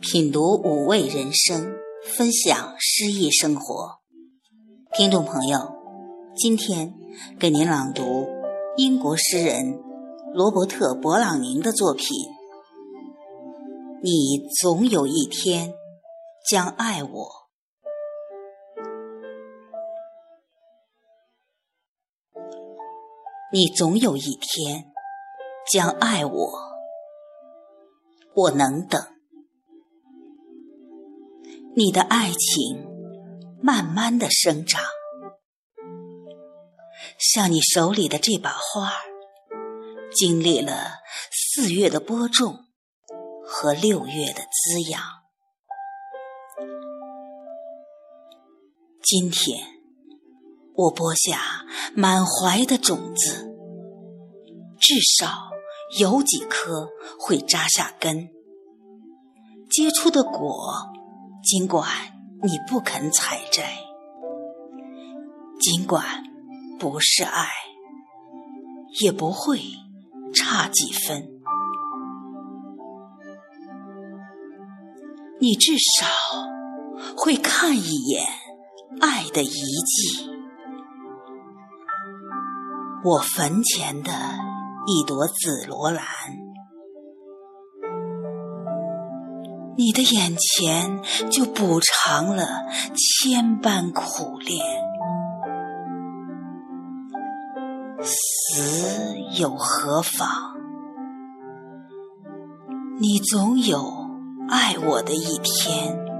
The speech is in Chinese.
品读五味人生分享诗意生活。听众朋友今天给您朗读英国诗人罗伯特勃朗宁的作品你总有一天将爱我。你总有一天将爱我，我能等。你的爱情慢慢的生长，像你手里的这把花儿，经历了四月的播种和六月的滋养。今天，我播下满怀的种子，至少有几颗会扎下根，结出的果。尽管你不肯采摘，尽管不是爱，也不会差几分。你至少会看一眼爱的遗迹，我坟前的一朵紫罗兰。你的眼前就补偿了千般苦恋，死又何妨？你总有爱我的一天。